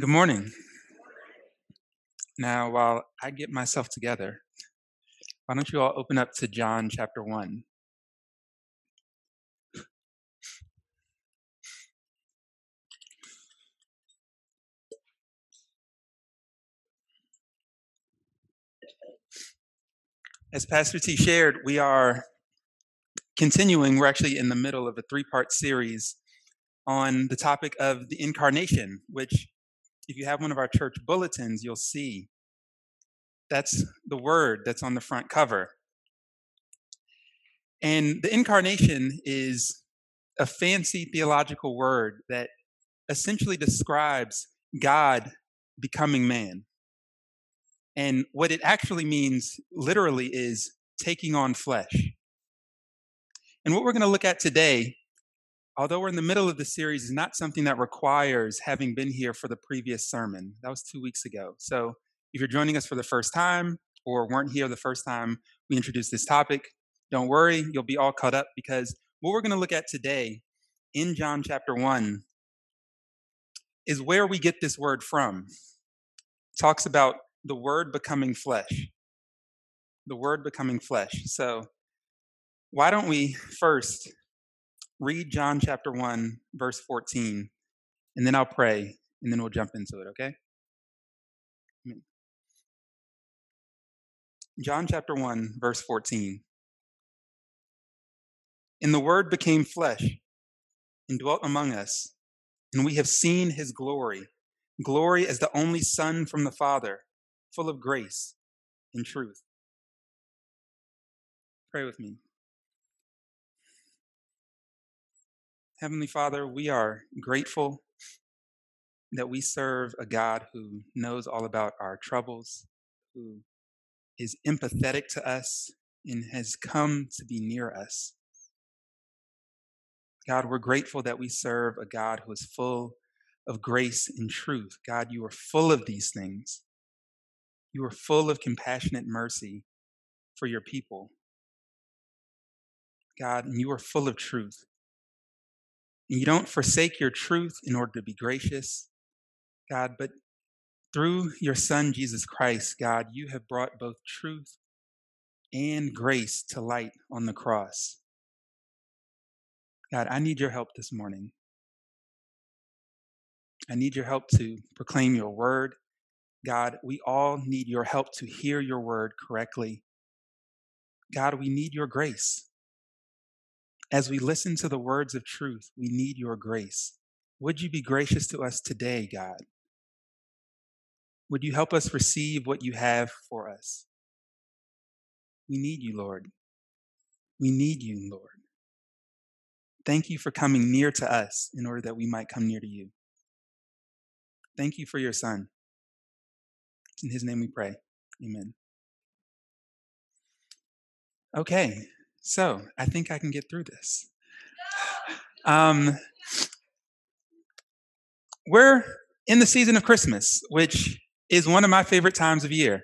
Good morning. Now, while I get myself together, why don't you all open up to John chapter 1? As Pastor T shared, we are continuing, we're actually in the middle of a three part series on the topic of the incarnation, which, if you have one of our church bulletins, you'll see that's the word that's on the front cover. And the incarnation is a fancy theological word that essentially describes God becoming man. And what it actually means literally is taking on flesh. And what we're going to look at today, although we're in the middle of the series, is not something that requires having been here for the previous sermon. That was two weeks ago. So if you're joining us for the first time or weren't here the first time we introduced this topic, don't worry, you'll be all caught up because what we're going to look at today in John chapter 1 is where we get this word from. It talks about the word becoming flesh. The word becoming flesh. So, why don't we first read John chapter 1, verse 14, and then I'll pray, and then we'll jump into it, okay? John chapter 1, verse 14. And the Word became flesh and dwelt among us, and we have seen his glory glory as the only Son from the Father, full of grace and truth. Pray with me. Heavenly Father, we are grateful that we serve a God who knows all about our troubles, who is empathetic to us and has come to be near us. God, we're grateful that we serve a God who is full of grace and truth. God, you are full of these things. You are full of compassionate mercy for your people. God, and you are full of truth. And you don't forsake your truth in order to be gracious, God, but through your Son, Jesus Christ, God, you have brought both truth and grace to light on the cross. God, I need your help this morning. I need your help to proclaim your word. God, we all need your help to hear your word correctly. God, we need your grace. As we listen to the words of truth, we need your grace. Would you be gracious to us today, God? Would you help us receive what you have for us? We need you, Lord. We need you, Lord. Thank you for coming near to us in order that we might come near to you. Thank you for your Son. It's in his name we pray. Amen. Okay, so I think I can get through this. Um, we're in the season of Christmas, which is one of my favorite times of year.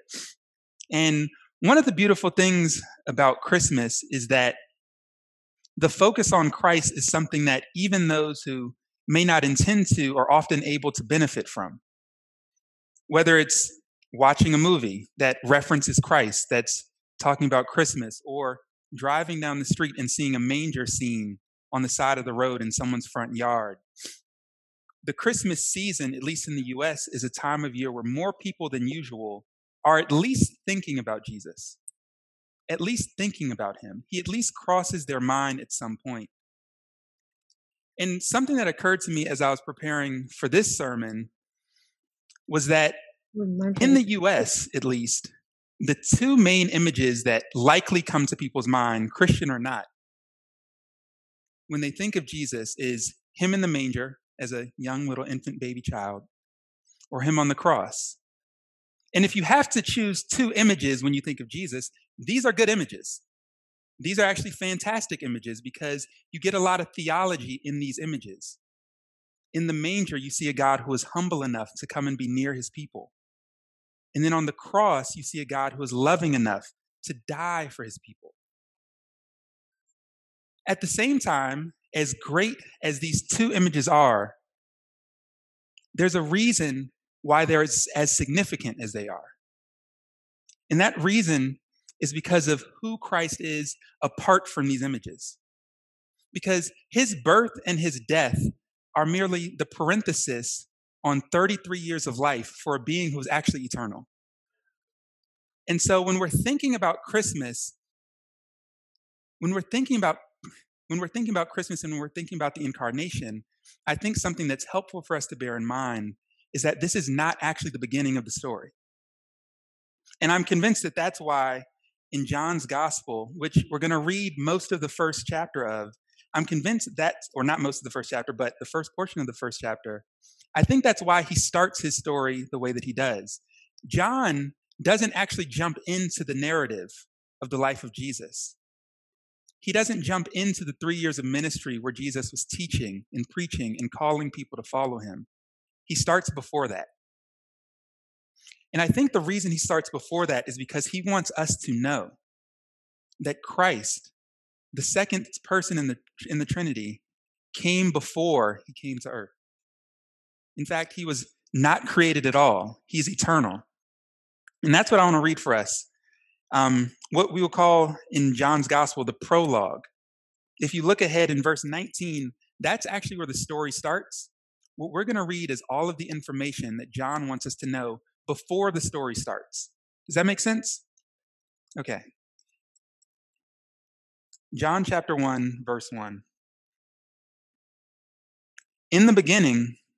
And one of the beautiful things about Christmas is that the focus on Christ is something that even those who may not intend to are often able to benefit from. Whether it's watching a movie that references Christ, that's talking about Christmas, or driving down the street and seeing a manger scene on the side of the road in someone's front yard, the Christmas season, at least in the US, is a time of year where more people than usual are at least thinking about Jesus, at least thinking about him. He at least crosses their mind at some point. And something that occurred to me as I was preparing for this sermon was that in the US, at least, the two main images that likely come to people's mind, Christian or not, when they think of Jesus is him in the manger as a young little infant baby child or him on the cross. And if you have to choose two images when you think of Jesus, these are good images. These are actually fantastic images because you get a lot of theology in these images. In the manger, you see a God who is humble enough to come and be near his people. And then on the cross, you see a God who is loving enough to die for his people. At the same time, as great as these two images are, there's a reason why they're as, as significant as they are. And that reason is because of who Christ is apart from these images. Because his birth and his death are merely the parenthesis on 33 years of life for a being who is actually eternal. And so when we're thinking about Christmas, when we're thinking about when we're thinking about Christmas and when we're thinking about the incarnation, I think something that's helpful for us to bear in mind is that this is not actually the beginning of the story. And I'm convinced that that's why in John's gospel, which we're going to read most of the first chapter of, I'm convinced that, or not most of the first chapter, but the first portion of the first chapter, I think that's why he starts his story the way that he does. John doesn't actually jump into the narrative of the life of Jesus. He doesn't jump into the three years of ministry where Jesus was teaching and preaching and calling people to follow him. He starts before that. And I think the reason he starts before that is because he wants us to know that Christ, the second person in the, in the Trinity, came before he came to earth. In fact, he was not created at all, he's eternal. And that's what I want to read for us. Um, what we will call in John's gospel the prologue. If you look ahead in verse 19, that's actually where the story starts. What we're going to read is all of the information that John wants us to know before the story starts. Does that make sense? Okay. John chapter 1, verse 1. In the beginning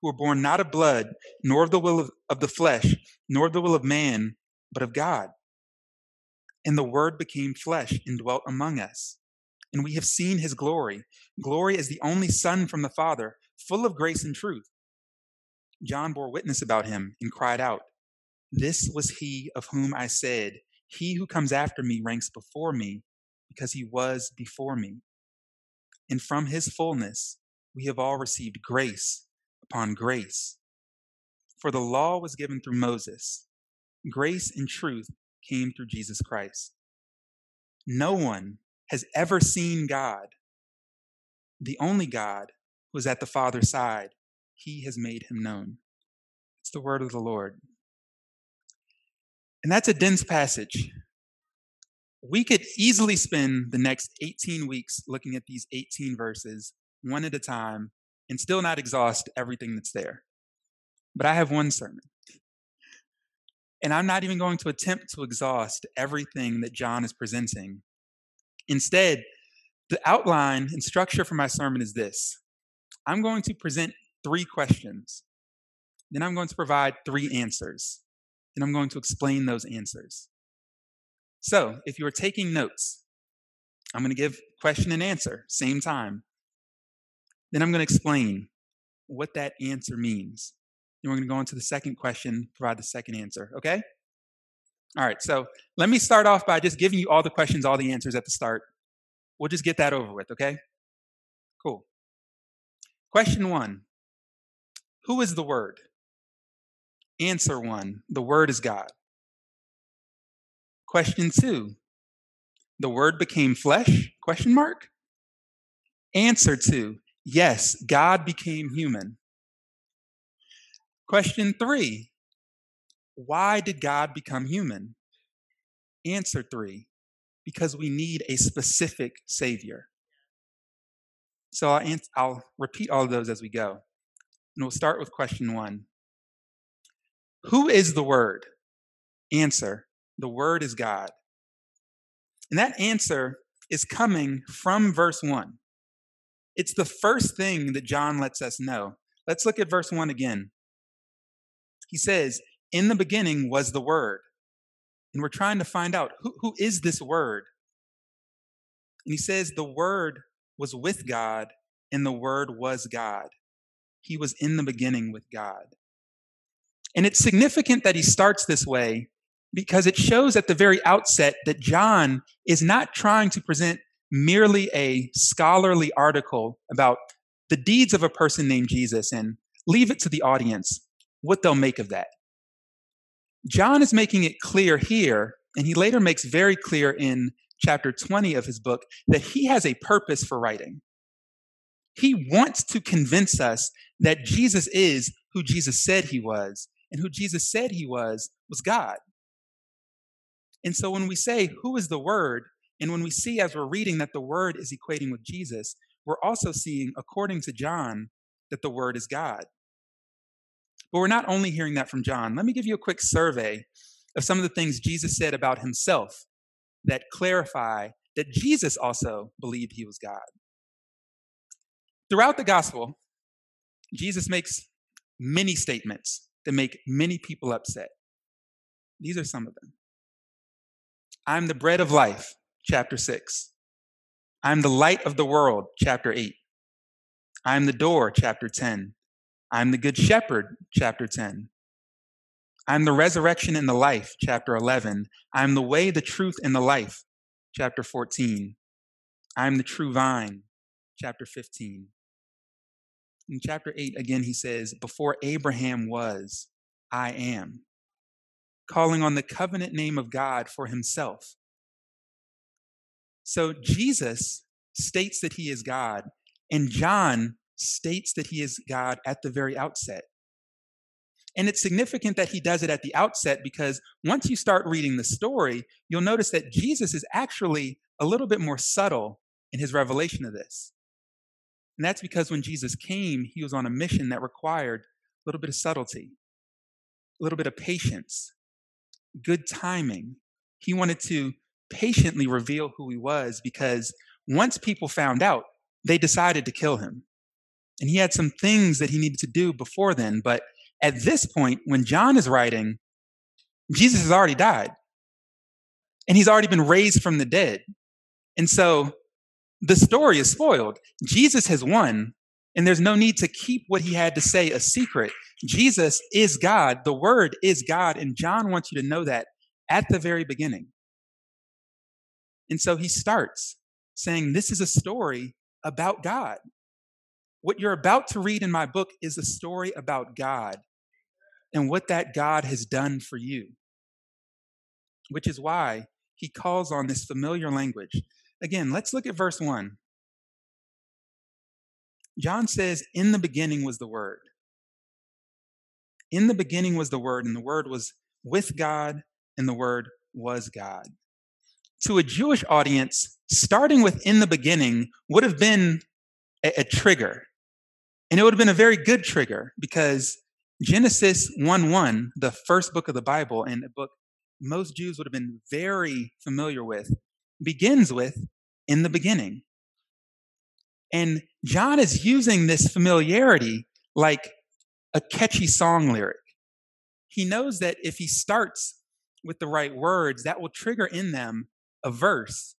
who were born not of blood, nor of the will of, of the flesh, nor of the will of man, but of God. And the Word became flesh and dwelt among us. And we have seen his glory glory as the only Son from the Father, full of grace and truth. John bore witness about him and cried out, this was he of whom I said, He who comes after me ranks before me, because he was before me. And from his fullness we have all received grace upon grace. For the law was given through Moses, grace and truth came through Jesus Christ. No one has ever seen God. The only God who is at the Father's side, he has made him known. It's the word of the Lord. And that's a dense passage. We could easily spend the next 18 weeks looking at these 18 verses one at a time and still not exhaust everything that's there. But I have one sermon. And I'm not even going to attempt to exhaust everything that John is presenting. Instead, the outline and structure for my sermon is this I'm going to present three questions, then I'm going to provide three answers and I'm going to explain those answers. So, if you are taking notes, I'm going to give question and answer, same time. Then I'm going to explain what that answer means. And we're going to go on to the second question, provide the second answer, okay? All right, so let me start off by just giving you all the questions, all the answers at the start. We'll just get that over with, okay? Cool. Question one Who is the Word? Answer one, the Word is God. Question two, the Word became flesh? Question mark. Answer two, yes, God became human. Question three, why did God become human? Answer three, because we need a specific Savior. So I'll, I'll repeat all of those as we go. And we'll start with question one who is the Word? Answer the Word is God? And that answer is coming from verse 1. It's the first thing that John lets us know. Let's look at verse 1 again. He says, In the beginning was the Word. And we're trying to find out who, who is this Word? And he says, The Word was with God, and the Word was God. He was in the beginning with God. And it's significant that he starts this way because it shows at the very outset that John is not trying to present merely a scholarly article about the deeds of a person named Jesus and leave it to the audience what they'll make of that. John is making it clear here, and he later makes very clear in chapter 20 of his book, that he has a purpose for writing. He wants to convince us that Jesus is who Jesus said he was, and who Jesus said he was was God. And so when we say, Who is the Word? And when we see as we're reading that the Word is equating with Jesus, we're also seeing, according to John, that the Word is God. But we're not only hearing that from John. Let me give you a quick survey of some of the things Jesus said about himself that clarify that Jesus also believed he was God. Throughout the gospel, Jesus makes many statements that make many people upset. These are some of them. I'm the bread of life, chapter 6. I'm the light of the world, chapter 8. I'm the door, chapter 10. I'm the good shepherd, chapter 10. I'm the resurrection and the life, chapter 11. I'm the way, the truth, and the life, chapter 14. I'm the true vine, chapter 15. In chapter 8, again, he says, Before Abraham was, I am calling on the covenant name of God for himself. So Jesus states that he is God, and John states that he is God at the very outset. And it's significant that he does it at the outset because once you start reading the story, you'll notice that Jesus is actually a little bit more subtle in his revelation of this. And that's because when Jesus came, he was on a mission that required a little bit of subtlety, a little bit of patience, good timing. He wanted to patiently reveal who he was because once people found out, they decided to kill him. And he had some things that he needed to do before then. But at this point, when John is writing, Jesus has already died. And he's already been raised from the dead. And so the story is spoiled. Jesus has won, and there's no need to keep what he had to say a secret. Jesus is God. The Word is God. And John wants you to know that at the very beginning. And so he starts saying, This is a story about God. What you're about to read in my book is a story about God and what that God has done for you, which is why he calls on this familiar language. Again, let's look at verse 1. John says, In the beginning was the Word. In the beginning was the Word, and the Word was with God, and the Word was God. To a Jewish audience, starting with in the beginning would have been a, a trigger. And it would have been a very good trigger because Genesis 1 1, the first book of the Bible, and a book most Jews would have been very familiar with, begins with in the beginning. And John is using this familiarity like a catchy song lyric. He knows that if he starts with the right words, that will trigger in them a verse.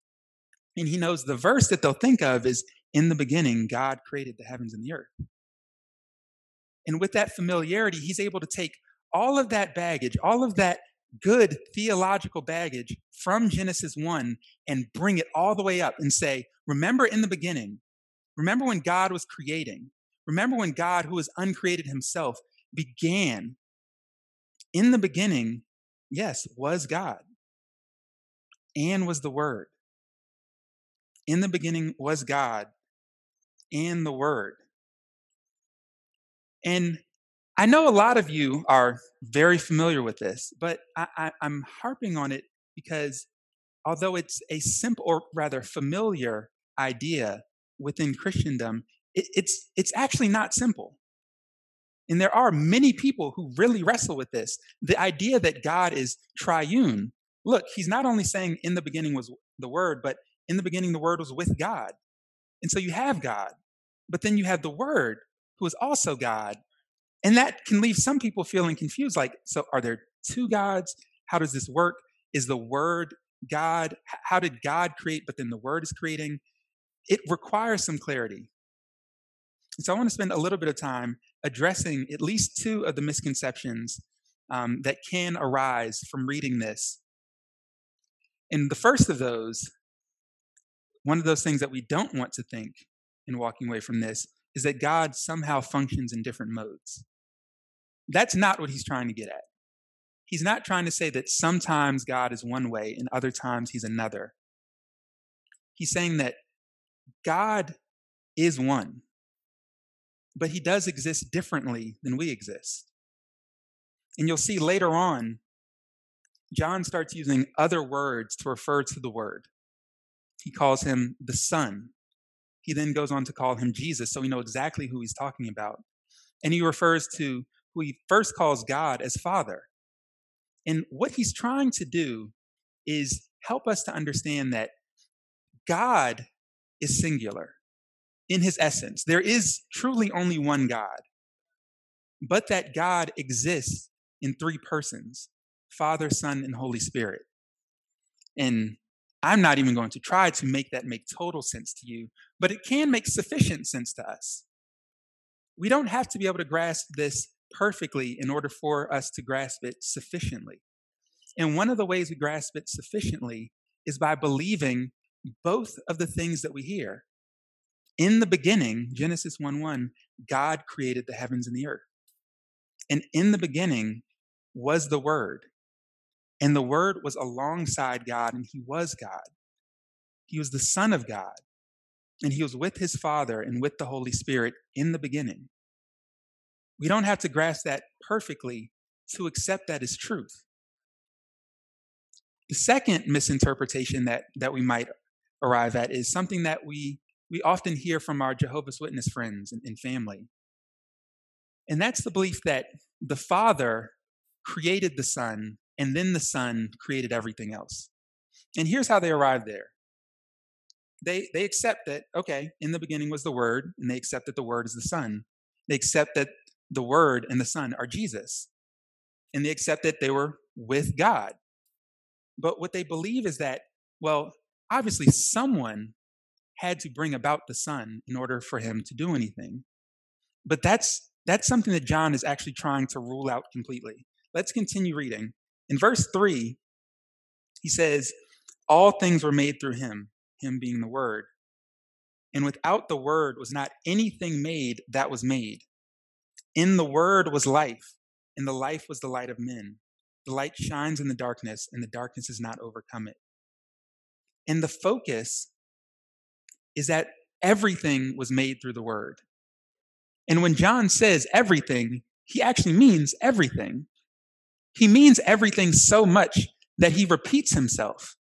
And he knows the verse that they'll think of is In the beginning, God created the heavens and the earth. And with that familiarity, he's able to take all of that baggage, all of that good theological baggage from Genesis 1 and bring it all the way up and say, Remember in the beginning, remember when God was creating, remember when God, who was uncreated himself, began. In the beginning, yes, was God and was the Word. In the beginning was God and the Word. And I know a lot of you are very familiar with this, but I, am harping on it because although it's a simple, or rather familiar idea within Christendom, it, it's, it's actually not simple. And there are many people who really wrestle with this. The idea that God is triune, look, he's not only saying in the beginning was the Word, but in the beginning the Word was with God. And so you have God, but then you have the Word, who is also God. And that can leave some people feeling confused like, so are there two gods? How does this work? Is the Word God? How did God create, but then the Word is creating? It requires some clarity. And so I want to spend a little bit of time addressing at least two of the misconceptions um, that can arise from reading this. And the first of those, one of those things that we don't want to think in walking away from this, is that God somehow functions in different modes. That's not what he's trying to get at. He's not trying to say that sometimes God is one way and other times he's another. He's saying that God is one, but he does exist differently than we exist. And you'll see later on, John starts using other words to refer to the Word. He calls him the Son. He then goes on to call him Jesus, so we know exactly who he's talking about. And he refers to who he first calls God as Father. And what he's trying to do is help us to understand that God is singular in his essence. There is truly only one God, but that God exists in three persons Father, Son, and Holy Spirit. And I'm not even going to try to make that make total sense to you, but it can make sufficient sense to us. We don't have to be able to grasp this perfectly in order for us to grasp it sufficiently. And one of the ways we grasp it sufficiently is by believing both of the things that we hear. In the beginning, Genesis 1 1, God created the heavens and the earth. And in the beginning was the Word. And the Word was alongside God, and He was God. He was the Son of God. And He was with His Father and with the Holy Spirit in the beginning. We don't have to grasp that perfectly to accept that as truth. The second misinterpretation that, that we might arrive at is something that we, we often hear from our Jehovah's Witness friends and, and family. And that's the belief that the Father created the Son, and then the Son created everything else. And here's how they arrived there. They, they accept that, okay, in the beginning was the Word, and they accept that the Word is the Son. They accept that the Word and the Son are Jesus. And they accept that they were with God. But what they believe is that, well, obviously someone had to bring about the Son in order for him to do anything. But that's that's something that John is actually trying to rule out completely. Let's continue reading. In verse 3, he says, All things were made through him, him being the Word. And without the Word was not anything made that was made. In the Word was life, and the life was the light of men. The light shines in the darkness, and the darkness has not overcome it. And the focus is that everything was made through the Word. And when John says everything, he actually means everything. He means everything so much that he repeats himself.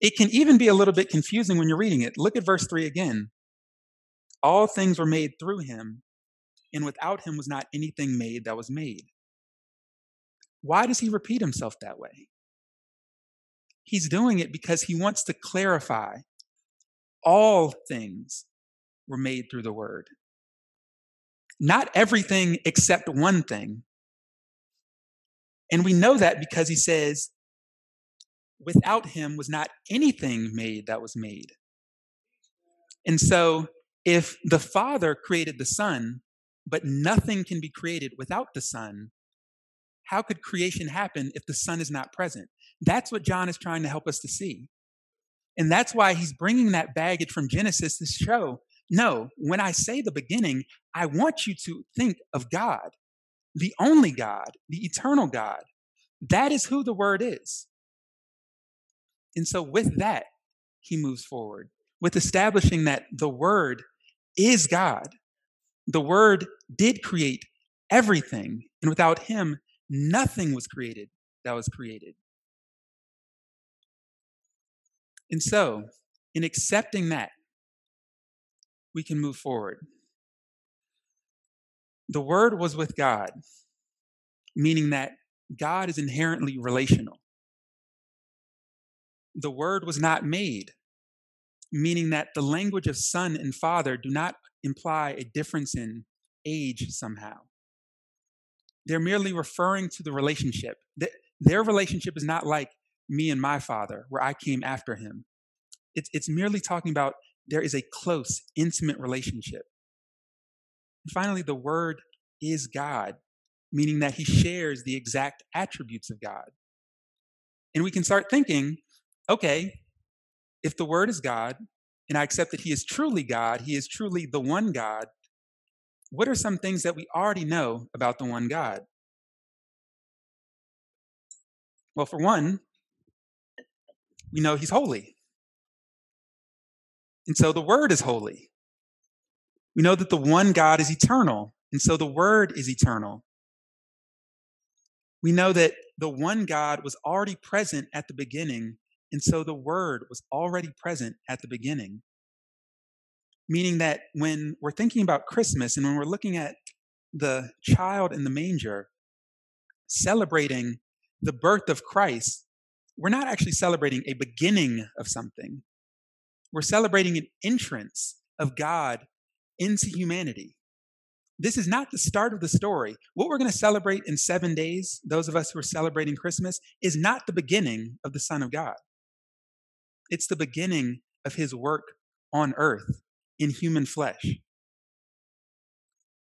It can even be a little bit confusing when you're reading it. Look at verse 3 again. All things were made through him, and without him was not anything made that was made. Why does he repeat himself that way? He's doing it because he wants to clarify all things were made through the word. Not everything except one thing. And we know that because he says, without him was not anything made that was made. And so, if the Father created the Son, but nothing can be created without the Son, how could creation happen if the Son is not present? That's what John is trying to help us to see. And that's why he's bringing that baggage from Genesis to show no, when I say the beginning, I want you to think of God, the only God, the eternal God. That is who the Word is. And so, with that, he moves forward with establishing that the Word is God. The Word did create everything, and without Him, nothing was created that was created. And so, in accepting that, we can move forward. The Word was with God, meaning that God is inherently relational. the Word was not made, meaning that the language of Son and Father do not imply a difference in age somehow. They're merely referring to the relationship. Their relationship is not like me and my father, where I came after him. It's, it's merely talking about there is a close, intimate relationship. Finally, the Word is God, meaning that He shares the exact attributes of God. And we can start thinking okay, if the Word is God, and I accept that He is truly God, He is truly the one God, what are some things that we already know about the one God? Well, for one, we know He's holy. And so the Word is holy. We know that the one God is eternal. And so the Word is eternal. We know that the one God was already present at the beginning. And so the Word was already present at the beginning. Meaning that when we're thinking about Christmas and when we're looking at the child in the manger, celebrating the birth of Christ, we're not actually celebrating a beginning of something. We're celebrating an entrance of God into humanity. This is not the start of the story. What we're going to celebrate in seven days, those of us who are celebrating Christmas, is not the beginning of the Son of God. It's the beginning of his work on earth in human flesh.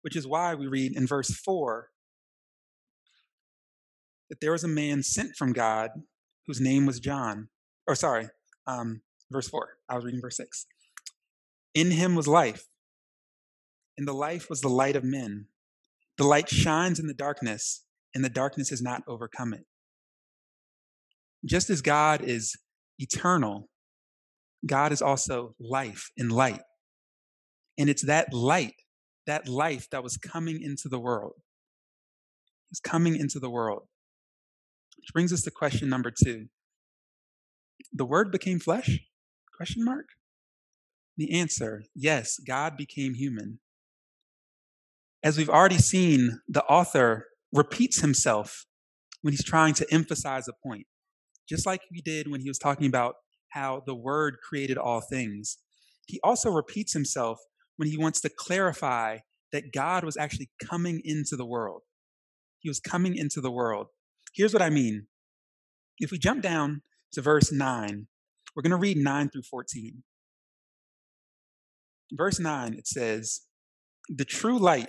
Which is why we read in verse 4 that there was a man sent from God whose name was John. Or, sorry, um, verse 4. I was reading verse 6. In him was life, and the life was the light of men. The light shines in the darkness, and the darkness has not overcome it. Just as God is eternal, God is also life and light. And it's that light, that life that was coming into the world. It's coming into the world. Which brings us to question number two. The word became flesh? Question mark? The answer, yes, God became human. As we've already seen, the author repeats himself when he's trying to emphasize a point, just like he did when he was talking about how the word created all things. He also repeats himself when he wants to clarify that God was actually coming into the world. He was coming into the world. Here's what I mean. If we jump down to verse 9, we're going to read 9 through 14. Verse 9, it says, The true light,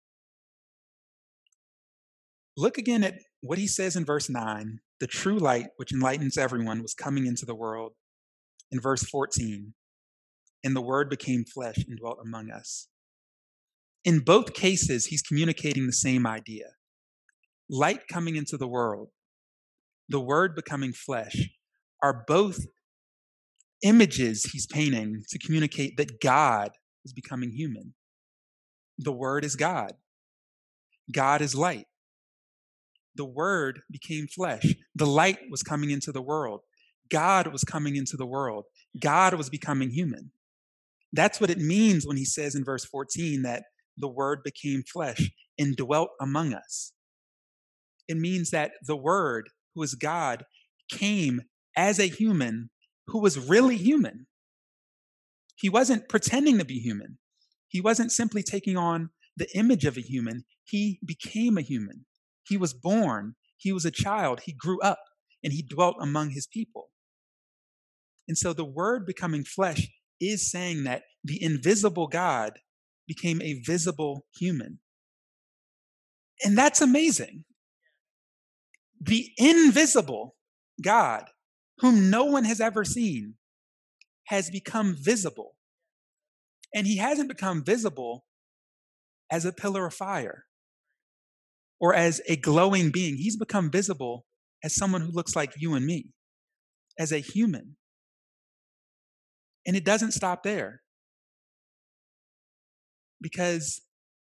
Look again at what he says in verse 9 the true light, which enlightens everyone, was coming into the world. In verse 14, and the Word became flesh and dwelt among us. In both cases, he's communicating the same idea light coming into the world, the Word becoming flesh, are both images he's painting to communicate that God is becoming human. The Word is God, God is light. The Word became flesh. The light was coming into the world. God was coming into the world. God was becoming human. That's what it means when he says in verse 14 that the Word became flesh and dwelt among us. It means that the Word, who is God, came as a human who was really human. He wasn't pretending to be human. He wasn't simply taking on the image of a human. He became a human. He was born. He was a child. He grew up and he dwelt among his people. And so the word becoming flesh is saying that the invisible God became a visible human. And that's amazing. The invisible God whom no one has ever seen, has become visible. And he hasn't become visible as a pillar of fire or as a glowing being. He's become visible as someone who looks like you and me, as a human. And it doesn't stop there. Because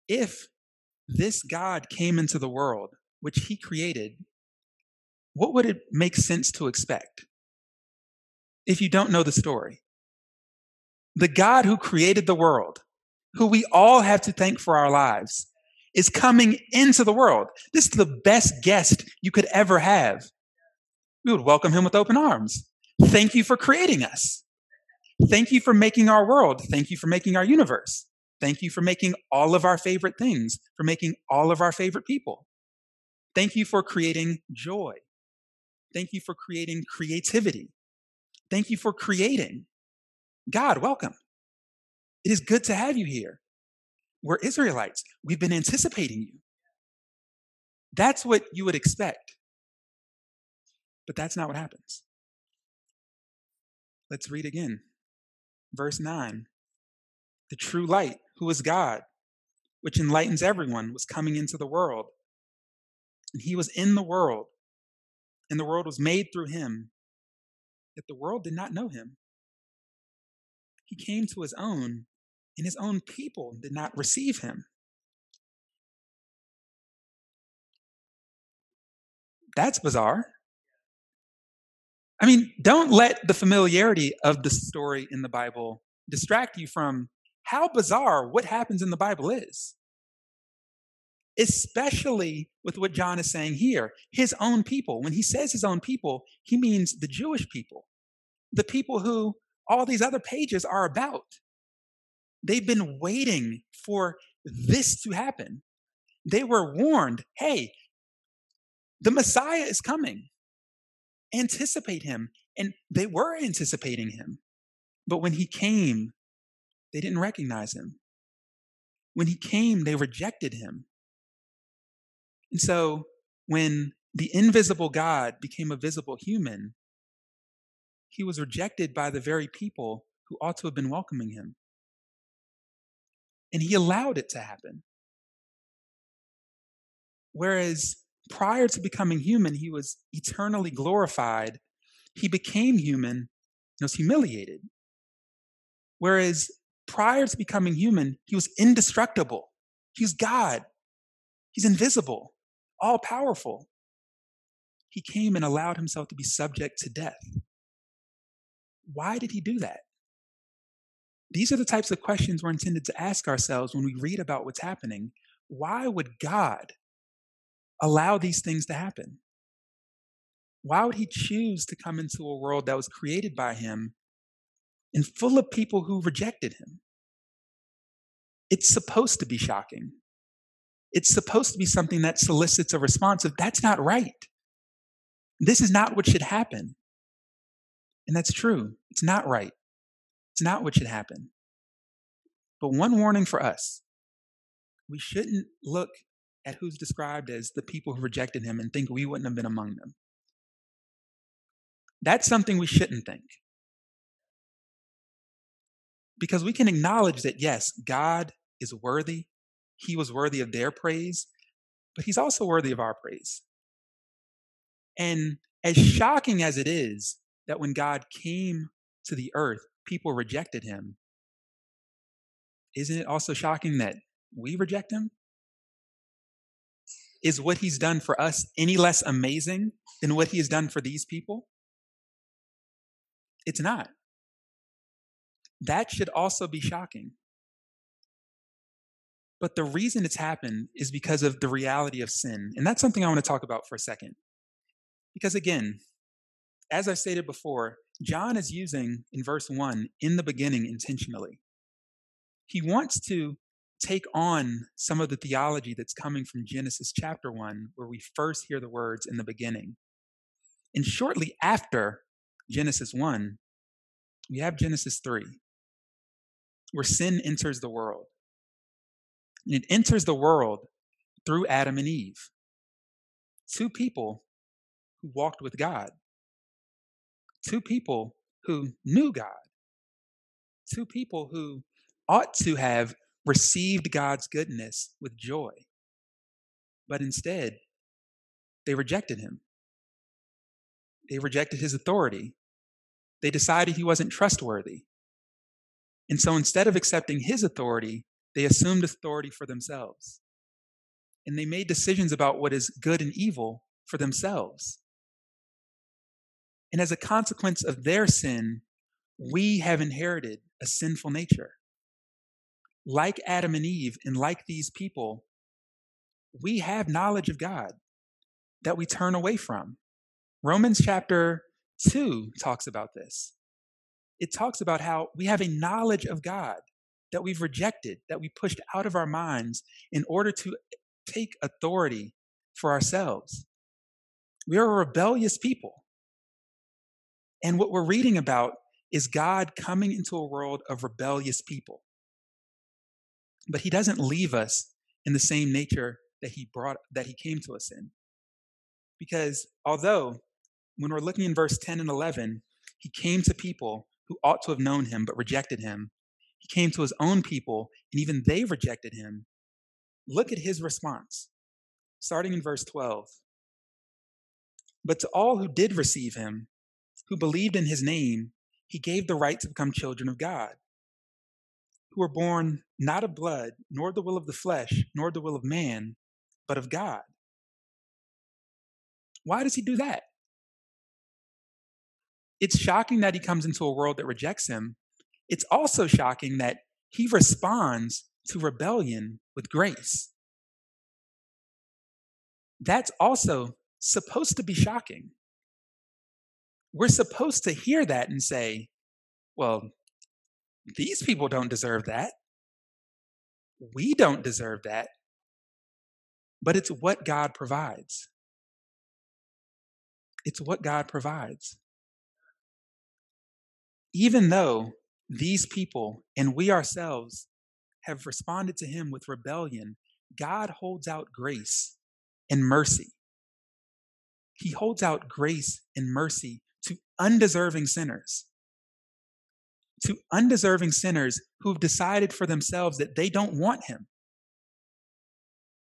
if this God came into the world, which he created, what would it make sense to expect if you don't know the story? The God who created the world, who we all have to thank for our lives, is coming into the world. This is the best guest you could ever have. We would welcome him with open arms. Thank you for creating us. Thank you for making our world. Thank you for making our universe. Thank you for making all of our favorite things, for making all of our favorite people. Thank you for creating joy. Thank you for creating creativity. Thank you for creating. God, welcome. It is good to have you here. We're Israelites. We've been anticipating you. That's what you would expect. But that's not what happens. Let's read again. Verse 9 The true light, who is God, which enlightens everyone, was coming into the world. And he was in the world, and the world was made through him, yet the world did not know him. He came to his own, and his own people did not receive him. That's bizarre. I mean, don't let the familiarity of the story in the Bible distract you from how bizarre what happens in the Bible is. Especially with what John is saying here, his own people. When he says his own people, he means the Jewish people, the people who all these other pages are about. They've been waiting for this to happen. They were warned hey, the Messiah is coming. Anticipate him. And they were anticipating him. But when he came, they didn't recognize him. When he came, they rejected him. And so when the invisible God became a visible human, he was rejected by the very people who ought to have been welcoming him. And he allowed it to happen. Whereas prior to becoming human, he was eternally glorified. He became human and was humiliated. Whereas prior to becoming human, he was indestructible. He's God. He's invisible, all powerful. He came and allowed himself to be subject to death. Why did he do that? These are the types of questions we're intended to ask ourselves when we read about what's happening. Why would God allow these things to happen? Why would he choose to come into a world that was created by him and full of people who rejected him? It's supposed to be shocking. It's supposed to be something that solicits a response of, that's not right. This is not what should happen. And that's true. It's not right. Not what should happen. But one warning for us we shouldn't look at who's described as the people who rejected him and think we wouldn't have been among them. That's something we shouldn't think. Because we can acknowledge that, yes, God is worthy. He was worthy of their praise, but he's also worthy of our praise. And as shocking as it is that when God came to the earth, people rejected him, isn't it also shocking that we reject him? Is what he's done for us any less amazing than what he has done for these people? It's not. That should also be shocking. But the reason it's happened is because of the reality of sin. And that's something I want to talk about for a second. Because again, as I stated before, John is using in verse 1 in the beginning intentionally. He wants to take on some of the theology that's coming from Genesis chapter 1, where we first hear the words in the beginning. And shortly after Genesis 1, we have Genesis 3, where sin enters the world. And it enters the world through Adam and Eve, two people who walked with God, two people who knew God, two people who ought to have received God's goodness with joy, but instead, they rejected him. They rejected his authority. They decided he wasn't trustworthy. And so instead of accepting his authority, they assumed authority for themselves. And they made decisions about what is good and evil for themselves. And as a consequence of their sin, we have inherited a sinful nature. Like Adam and Eve, and like these people, we have knowledge of God that we turn away from. Romans chapter 2 talks about this. It talks about how we have a knowledge of God that we've rejected, that we pushed out of our minds in order to take authority for ourselves. We are a rebellious people. And what we're reading about is God coming into a world of rebellious people. But he doesn't leave us in the same nature that he brought that he came to us in. Because although when we're looking in verse 10 and 11, he came to people who ought to have known him but rejected him. He came to his own people and even they rejected him. Look at his response, starting in verse 12. But to all who did receive him, who believed in his name, he gave the right to become children of God, who were born not of blood, nor the will of the flesh, nor the will of man, but of God. Why does he do that? It's shocking that he comes into a world that rejects him. It's also shocking that he responds to rebellion with grace. That's also supposed to be shocking. We're supposed to hear that and say, well, these people don't deserve that. We don't deserve that. But it's what God provides. It's what God provides. Even though these people and we ourselves have responded to Him with rebellion, God holds out grace and mercy. He holds out grace and mercy to undeserving sinners. To undeserving sinners who've decided for themselves that they don't want Him.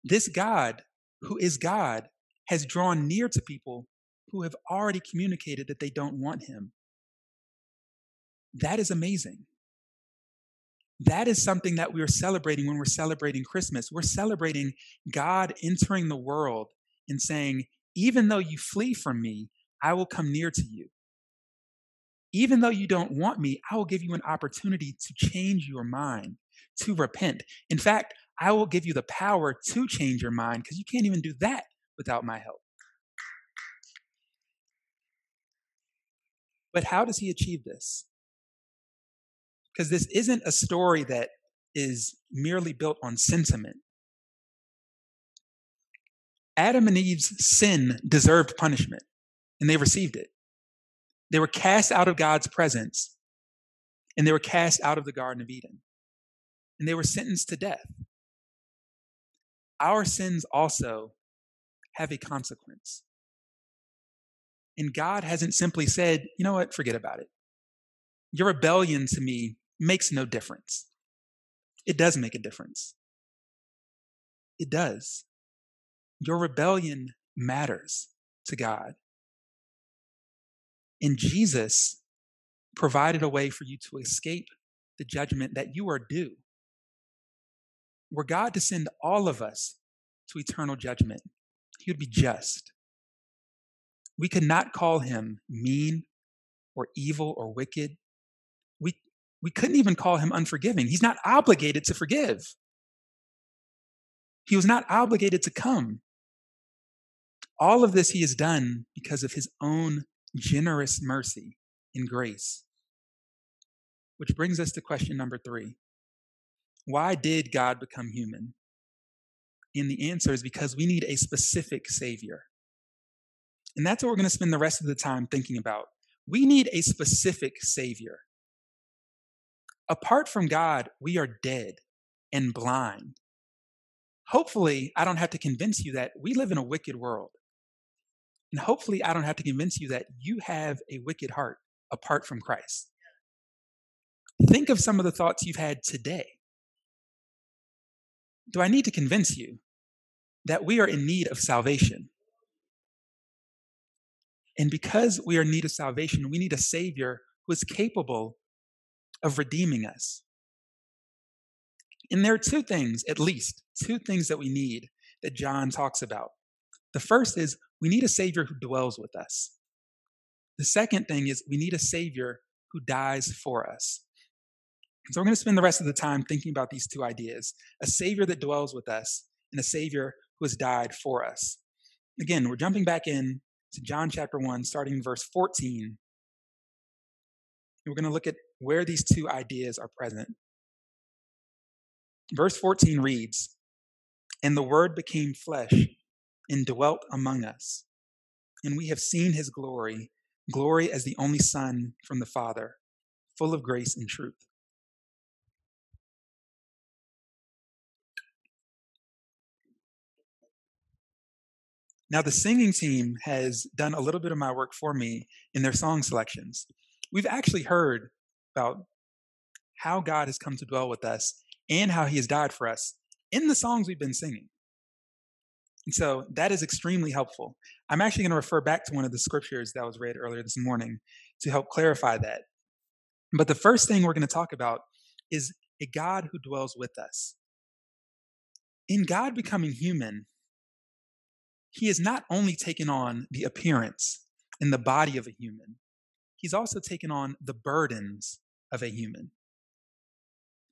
This God, who is God, has drawn near to people who have already communicated that they don't want him. That is amazing. That is something that we are celebrating when we're celebrating Christmas. We're celebrating God entering the world and saying, even though you flee from me, I will come near to you. Even though you don't want me, I will give you an opportunity to change your mind, to repent. In fact, I will give you the power to change your mind because you can't even do that without my help. But how does he achieve this? Because this isn't a story that is merely built on sentiment. Adam and Eve's sin deserved punishment, and they received it. They were cast out of God's presence, and they were cast out of the Garden of Eden, and they were sentenced to death our sins also have a consequence. And God hasn't simply said, you know what, forget about it. Your rebellion to me makes no difference. It does make a difference. It does. Your rebellion matters to God. And Jesus provided a way for you to escape the judgment that you are due were God to send all of us to eternal judgment, he would be just. We could not call him mean or evil or wicked. We, we couldn't even call him unforgiving. He's not obligated to forgive. He was not obligated to come. All of this he has done because of his own generous mercy and grace. Which brings us to question number three why did God become human? And the answer is because we need a specific Savior. And that's what we're going to spend the rest of the time thinking about. We need a specific Savior. Apart from God, we are dead and blind. Hopefully, I don't have to convince you that we live in a wicked world. And hopefully, I don't have to convince you that you have a wicked heart apart from Christ. Think of some of the thoughts you've had today do I need to convince you that we are in need of salvation? And because we are in need of salvation, we need a Savior who is capable of redeeming us. And there are two things, at least, two things that we need that John talks about. The first is we need a Savior who dwells with us. The second thing is we need a Savior who dies for us. So we're going to spend the rest of the time thinking about these two ideas a Savior that dwells with us and a Savior who has died for us. Again, we're jumping back in to John chapter 1, starting in verse 14. And we're going to look at where these two ideas are present. Verse 14 reads, And the Word became flesh and dwelt among us. And we have seen his glory, glory as the only Son from the Father, full of grace and truth. Now, the singing team has done a little bit of my work for me in their song selections. We've actually heard about how God has come to dwell with us and how he has died for us in the songs we've been singing. And so that is extremely helpful. I'm actually going to refer back to one of the scriptures that was read earlier this morning to help clarify that. But the first thing we're going to talk about is a God who dwells with us. In God becoming human, he has not only taken on the appearance and the body of a human, he's also taken on the burdens of a human.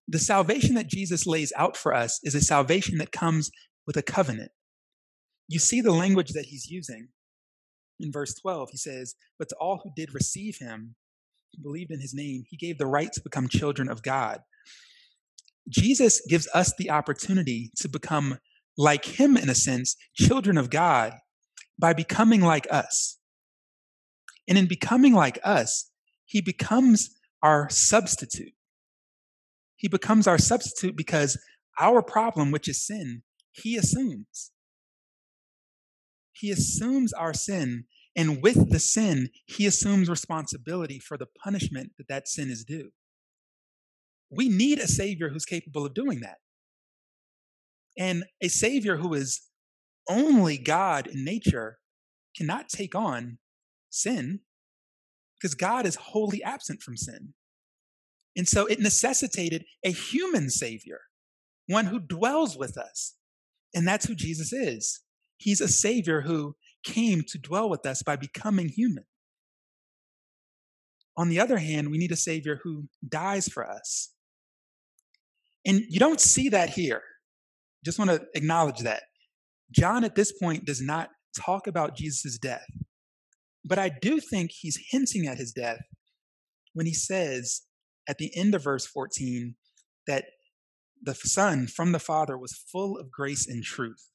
The salvation that Jesus lays out for us is a salvation that comes with a covenant. You see the language that he's using. In verse 12, he says, But to all who did receive him, who believed in his name, he gave the right to become children of God. Jesus gives us the opportunity to become like him in a sense, children of God, by becoming like us. And in becoming like us, he becomes our substitute. He becomes our substitute because our problem, which is sin, he assumes. He assumes our sin, and with the sin, he assumes responsibility for the punishment that that sin is due. We need a Savior who's capable of doing that. And a Savior who is only God in nature cannot take on sin because God is wholly absent from sin. And so it necessitated a human Savior, one who dwells with us. And that's who Jesus is. He's a Savior who came to dwell with us by becoming human. On the other hand, we need a Savior who dies for us. And you don't see that here. Just want to acknowledge that. John at this point does not talk about Jesus' death. But I do think he's hinting at his death when he says at the end of verse 14 that the Son from the Father was full of grace and truth.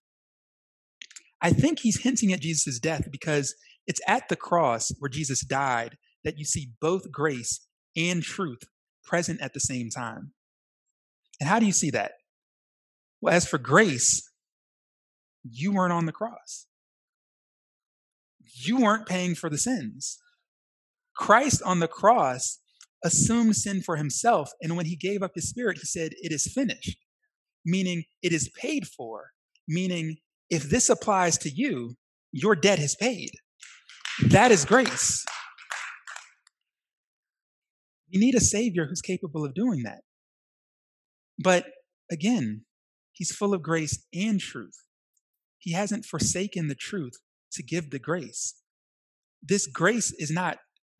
I think he's hinting at Jesus' death because it's at the cross where Jesus died that you see both grace and truth present at the same time. And how do you see that? Well, as for grace, you weren't on the cross. You weren't paying for the sins. Christ on the cross assumed sin for himself. And when he gave up his spirit, he said, It is finished, meaning it is paid for, meaning if this applies to you, your debt is paid. That is grace. You need a Savior who's capable of doing that. But again, He's full of grace and truth. He hasn't forsaken the truth to give the grace. This grace is not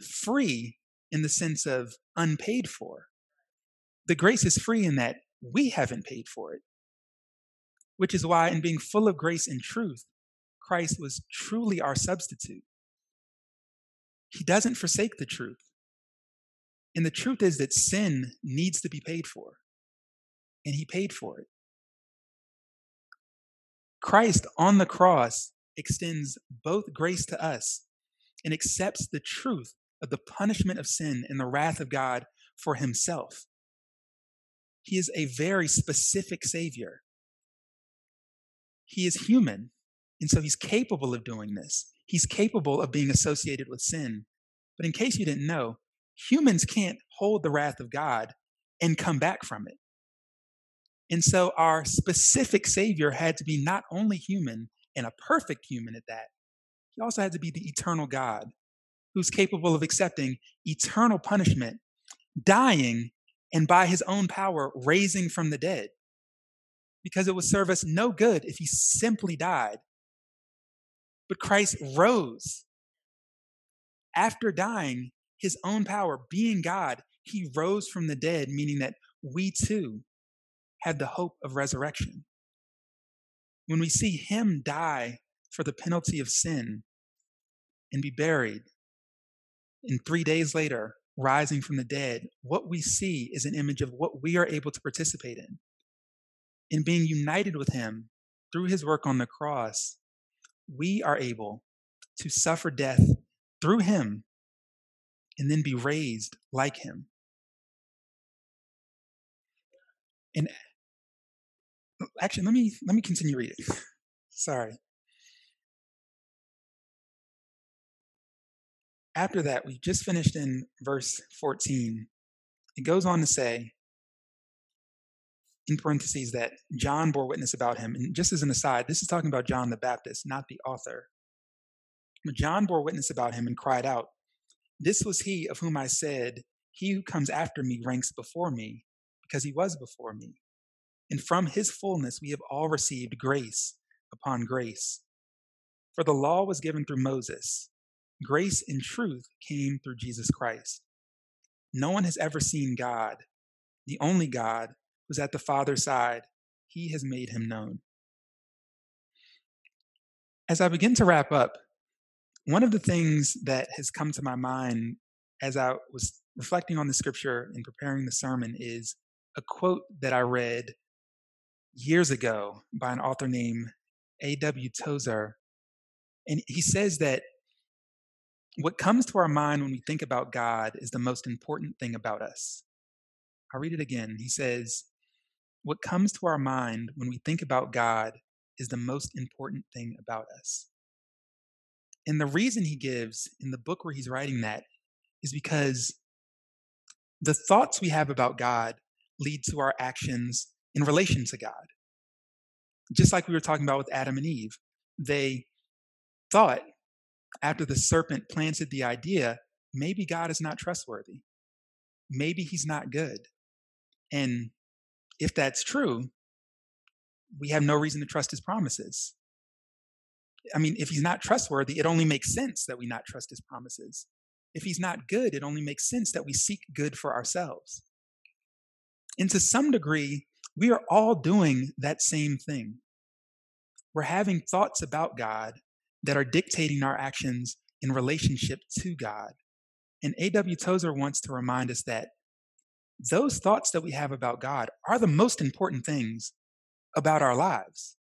free in the sense of unpaid for. The grace is free in that we haven't paid for it, which is why, in being full of grace and truth, Christ was truly our substitute. He doesn't forsake the truth. And the truth is that sin needs to be paid for, and He paid for it. Christ on the cross extends both grace to us and accepts the truth of the punishment of sin and the wrath of God for himself. He is a very specific Savior. He is human, and so he's capable of doing this. He's capable of being associated with sin. But in case you didn't know, humans can't hold the wrath of God and come back from it. And so our specific Savior had to be not only human and a perfect human at that, he also had to be the eternal God who's capable of accepting eternal punishment, dying, and by his own power, raising from the dead. Because it would serve us no good if he simply died. But Christ rose. After dying, his own power, being God, he rose from the dead, meaning that we too had the hope of resurrection. When we see him die for the penalty of sin and be buried, and three days later, rising from the dead, what we see is an image of what we are able to participate in. In being united with him through his work on the cross, we are able to suffer death through him and then be raised like him. And uh, actually, let me let me continue reading. Sorry. After that, we just finished in verse 14. It goes on to say, in parentheses, that John bore witness about him. And just as an aside, this is talking about John the Baptist, not the author. John bore witness about him and cried out, This was he of whom I said, He who comes after me ranks before me, because he was before me. And from his fullness we have all received grace upon grace. For the law was given through Moses, grace and truth came through Jesus Christ. No one has ever seen God, the only God who's at the Father's side. He has made him known. As I begin to wrap up, one of the things that has come to my mind as I was reflecting on the scripture and preparing the sermon is a quote that I read years ago by an author named A.W. Tozer. And he says that what comes to our mind when we think about God is the most important thing about us. I'll read it again. He says, What comes to our mind when we think about God is the most important thing about us. And the reason he gives in the book where he's writing that is because the thoughts we have about God lead to our actions in relation to God. Just like we were talking about with Adam and Eve, they thought after the serpent planted the idea, maybe God is not trustworthy. Maybe he's not good. And if that's true, we have no reason to trust his promises. I mean, if he's not trustworthy, it only makes sense that we not trust his promises. If he's not good, it only makes sense that we seek good for ourselves. And to some degree, we are all doing that same thing. We're having thoughts about God that are dictating our actions in relationship to God. And A.W. Tozer wants to remind us that those thoughts that we have about God are the most important things about our lives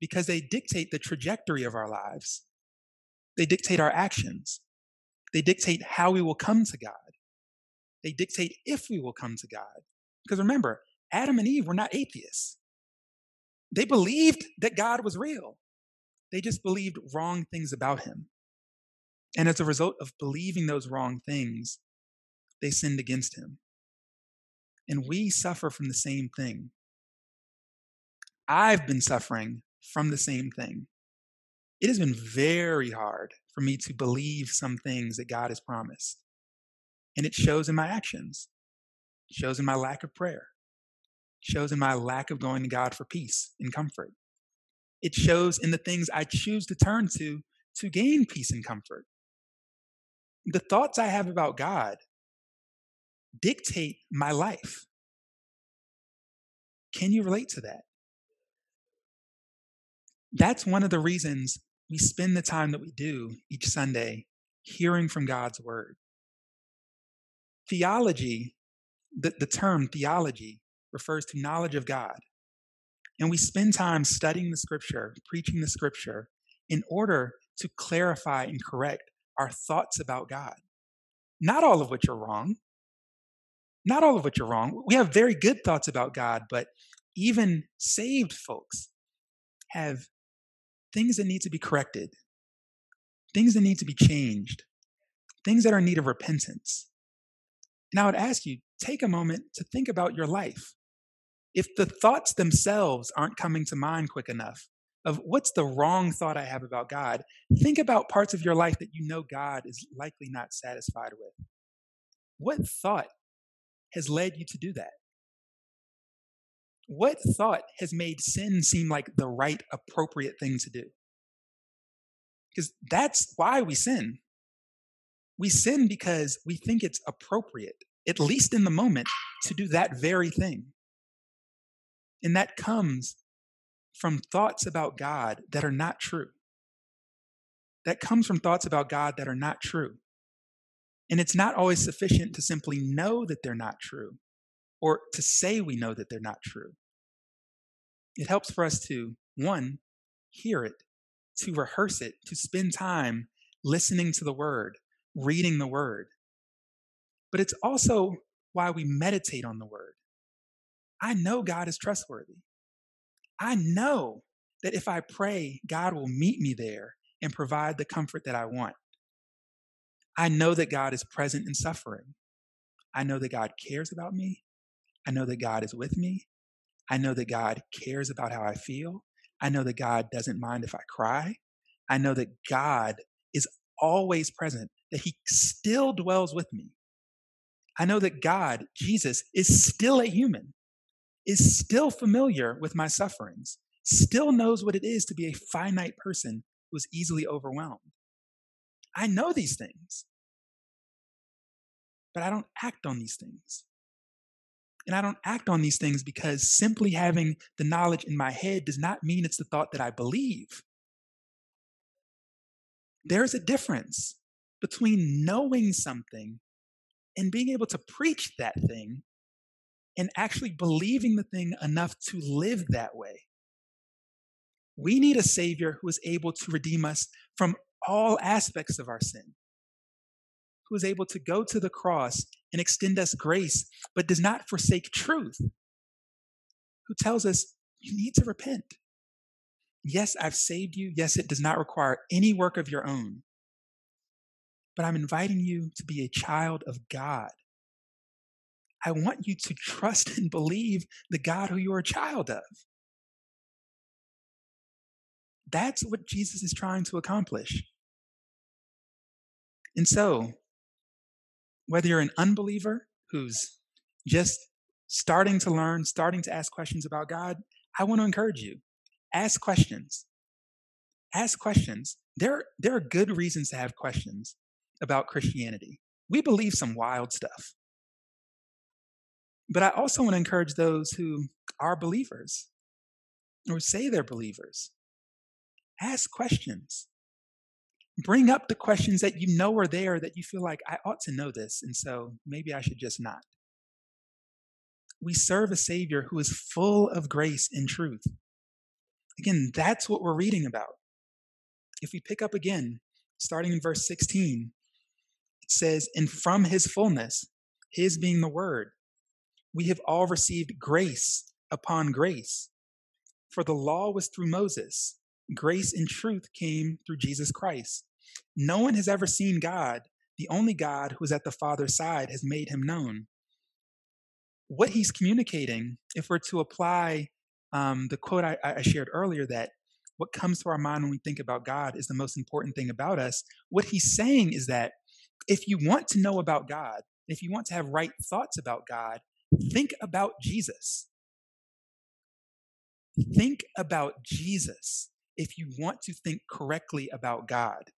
because they dictate the trajectory of our lives. They dictate our actions. They dictate how we will come to God. They dictate if we will come to God. Because remember, Adam and Eve were not atheists. They believed that God was real. They just believed wrong things about him. And as a result of believing those wrong things, they sinned against him. And we suffer from the same thing. I've been suffering from the same thing. It has been very hard for me to believe some things that God has promised. And it shows in my actions, it shows in my lack of prayer, it shows in my lack of going to God for peace and comfort. It shows in the things I choose to turn to to gain peace and comfort. The thoughts I have about God dictate my life. Can you relate to that? That's one of the reasons we spend the time that we do each Sunday hearing from God's word. Theology, the, the term theology, refers to knowledge of God. And we spend time studying the scripture, preaching the scripture, in order to clarify and correct our thoughts about God. Not all of which are wrong. Not all of which are wrong. We have very good thoughts about God, but even saved folks have things that need to be corrected, things that need to be changed, things that are in need of repentance. And I would ask you, take a moment to think about your life. If the thoughts themselves aren't coming to mind quick enough of what's the wrong thought I have about God, think about parts of your life that you know God is likely not satisfied with. What thought has led you to do that? What thought has made sin seem like the right, appropriate thing to do? Because that's why we sin. We sin because we think it's appropriate, at least in the moment, to do that very thing. And that comes from thoughts about God that are not true. That comes from thoughts about God that are not true. And it's not always sufficient to simply know that they're not true or to say we know that they're not true. It helps for us to, one, hear it, to rehearse it, to spend time listening to the word, reading the word. But it's also why we meditate on the word. I know God is trustworthy. I know that if I pray, God will meet me there and provide the comfort that I want. I know that God is present in suffering. I know that God cares about me. I know that God is with me. I know that God cares about how I feel. I know that God doesn't mind if I cry. I know that God is always present, that He still dwells with me. I know that God, Jesus, is still a human, is still familiar with my sufferings, still knows what it is to be a finite person who is easily overwhelmed. I know these things, but I don't act on these things. And I don't act on these things because simply having the knowledge in my head does not mean it's the thought that I believe. There's a difference between knowing something and being able to preach that thing and actually believing the thing enough to live that way. We need a Savior who is able to redeem us from all aspects of our sin, who is able to go to the cross and extend us grace, but does not forsake truth, who tells us you need to repent. Yes, I've saved you. Yes, it does not require any work of your own. But I'm inviting you to be a child of God. I want you to trust and believe the God who you're a child of. That's what Jesus is trying to accomplish. And so, whether you're an unbeliever who's just starting to learn, starting to ask questions about God, I want to encourage you. Ask questions. Ask questions. There, there are good reasons to have questions about Christianity. We believe some wild stuff. But I also want to encourage those who are believers or say they're believers. Ask questions bring up the questions that you know are there that you feel like I ought to know this, and so maybe I should just not. We serve a Savior who is full of grace and truth. Again, that's what we're reading about. If we pick up again, starting in verse 16, it says, And from his fullness, his being the word, we have all received grace upon grace. For the law was through Moses, grace and truth came through Jesus Christ. No one has ever seen God. The only God who is at the Father's side has made him known. What he's communicating, if we're to apply um, the quote I, I shared earlier, that what comes to our mind when we think about God is the most important thing about us, what he's saying is that if you want to know about God, if you want to have right thoughts about God, think about Jesus. Think about Jesus if you want to think correctly about God.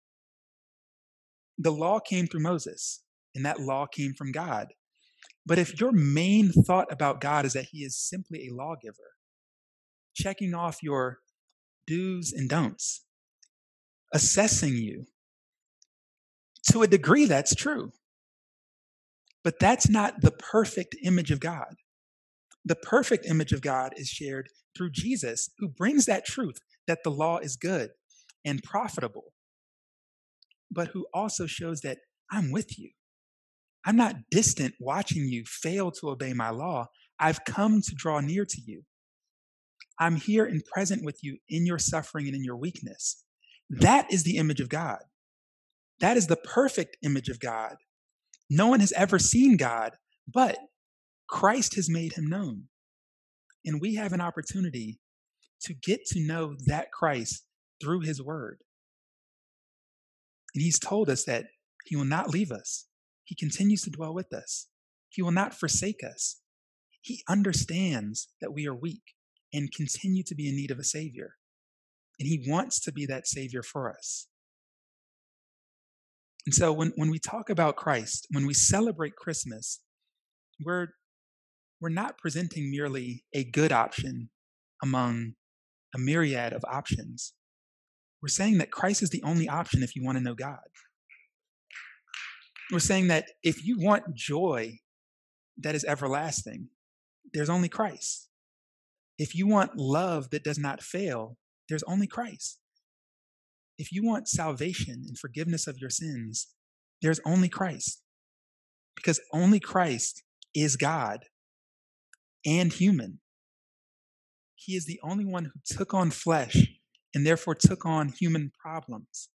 The law came through Moses, and that law came from God. But if your main thought about God is that he is simply a lawgiver, checking off your do's and don'ts, assessing you, to a degree, that's true. But that's not the perfect image of God. The perfect image of God is shared through Jesus, who brings that truth that the law is good and profitable, but who also shows that I'm with you. I'm not distant watching you fail to obey my law. I've come to draw near to you. I'm here and present with you in your suffering and in your weakness. That is the image of God. That is the perfect image of God. No one has ever seen God, but Christ has made him known. And we have an opportunity to get to know that Christ through his word. And he's told us that he will not leave us. He continues to dwell with us. He will not forsake us. He understands that we are weak and continue to be in need of a Savior. And He wants to be that Savior for us. And so when, when we talk about Christ, when we celebrate Christmas, we're, we're not presenting merely a good option among a myriad of options. We're saying that Christ is the only option if you want to know God. We're saying that if you want joy that is everlasting, there's only Christ. If you want love that does not fail, there's only Christ. If you want salvation and forgiveness of your sins, there's only Christ. Because only Christ is God and human. He is the only one who took on flesh and therefore took on human problems.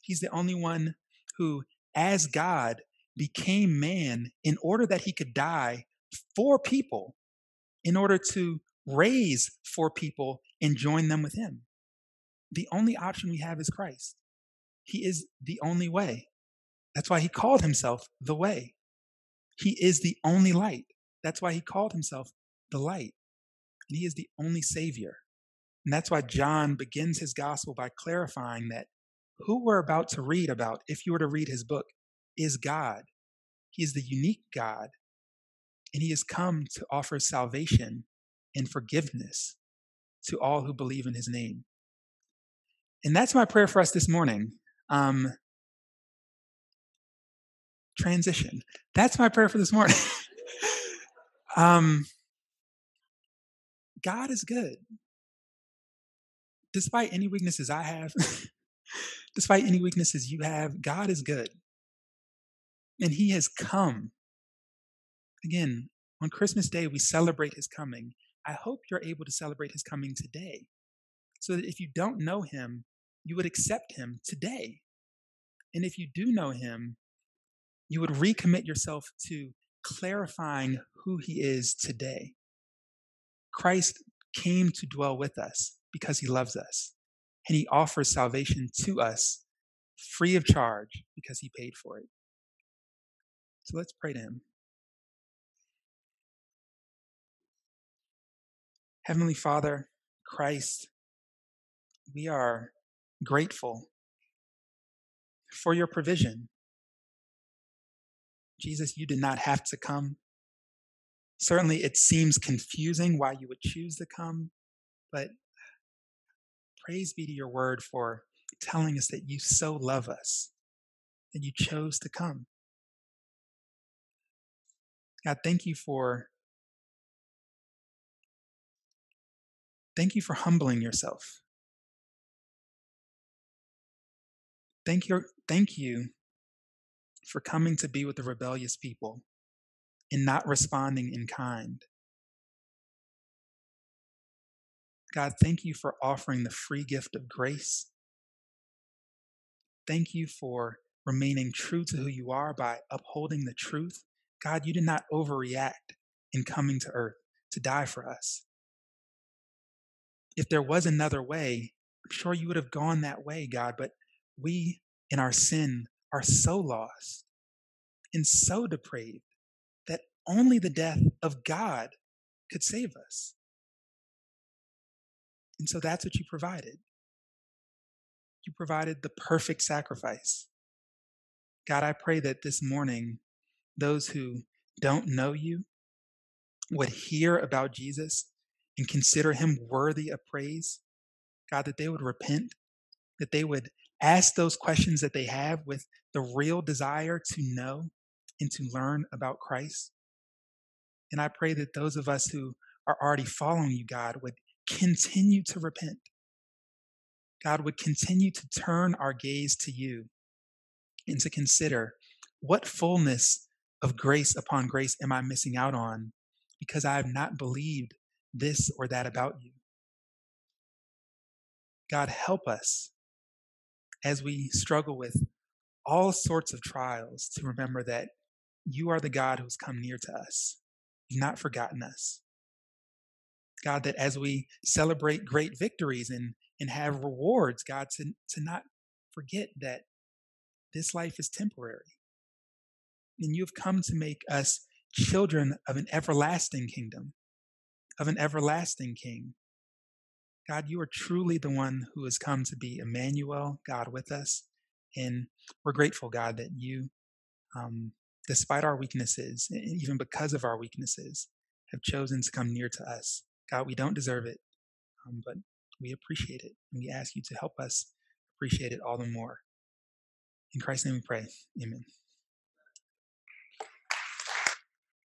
He's the only one who, as God, became man in order that he could die for people, in order to raise for people and join them with him. The only option we have is Christ. He is the only way. That's why he called himself the way. He is the only light. That's why he called himself the light. And he is the only savior. And that's why John begins his gospel by clarifying that who we're about to read about, if you were to read his book, is God. He is the unique God. And he has come to offer salvation and forgiveness to all who believe in his name. And that's my prayer for us this morning. Um, transition. That's my prayer for this morning. um, God is good. Despite any weaknesses I have, despite any weaknesses you have, God is good. And He has come. Again, on Christmas Day, we celebrate His coming. I hope you're able to celebrate His coming today. So that if you don't know Him, you would accept Him today. And if you do know Him, you would recommit yourself to clarifying who He is today. Christ came to dwell with us because he loves us, and he offers salvation to us free of charge because he paid for it. So let's pray to him. Heavenly Father, Christ, we are grateful for your provision. Jesus, you did not have to come. Certainly, it seems confusing why you would choose to come, but praise be to your word for telling us that you so love us, that you chose to come. God, thank you for thank you for humbling yourself. Thank you, thank you for coming to be with the rebellious people in not responding in kind. God, thank you for offering the free gift of grace. Thank you for remaining true to who you are by upholding the truth. God, you did not overreact in coming to earth to die for us. If there was another way, I'm sure you would have gone that way, God, but we in our sin are so lost and so depraved only the death of God could save us. And so that's what you provided. You provided the perfect sacrifice. God, I pray that this morning, those who don't know you would hear about Jesus and consider him worthy of praise. God, that they would repent, that they would ask those questions that they have with the real desire to know and to learn about Christ. And I pray that those of us who are already following you, God, would continue to repent. God would continue to turn our gaze to you and to consider what fullness of grace upon grace am I missing out on because I have not believed this or that about you. God, help us as we struggle with all sorts of trials to remember that you are the God who's come near to us. You've not forgotten us. God, that as we celebrate great victories and, and have rewards, God, to, to not forget that this life is temporary. And you have come to make us children of an everlasting kingdom, of an everlasting king. God, you are truly the one who has come to be Emmanuel, God with us. And we're grateful, God, that you, um, despite our weaknesses, and even because of our weaknesses, have chosen to come near to us. God, we don't deserve it, um, but we appreciate it. And we ask you to help us appreciate it all the more. In Christ's name we pray. Amen.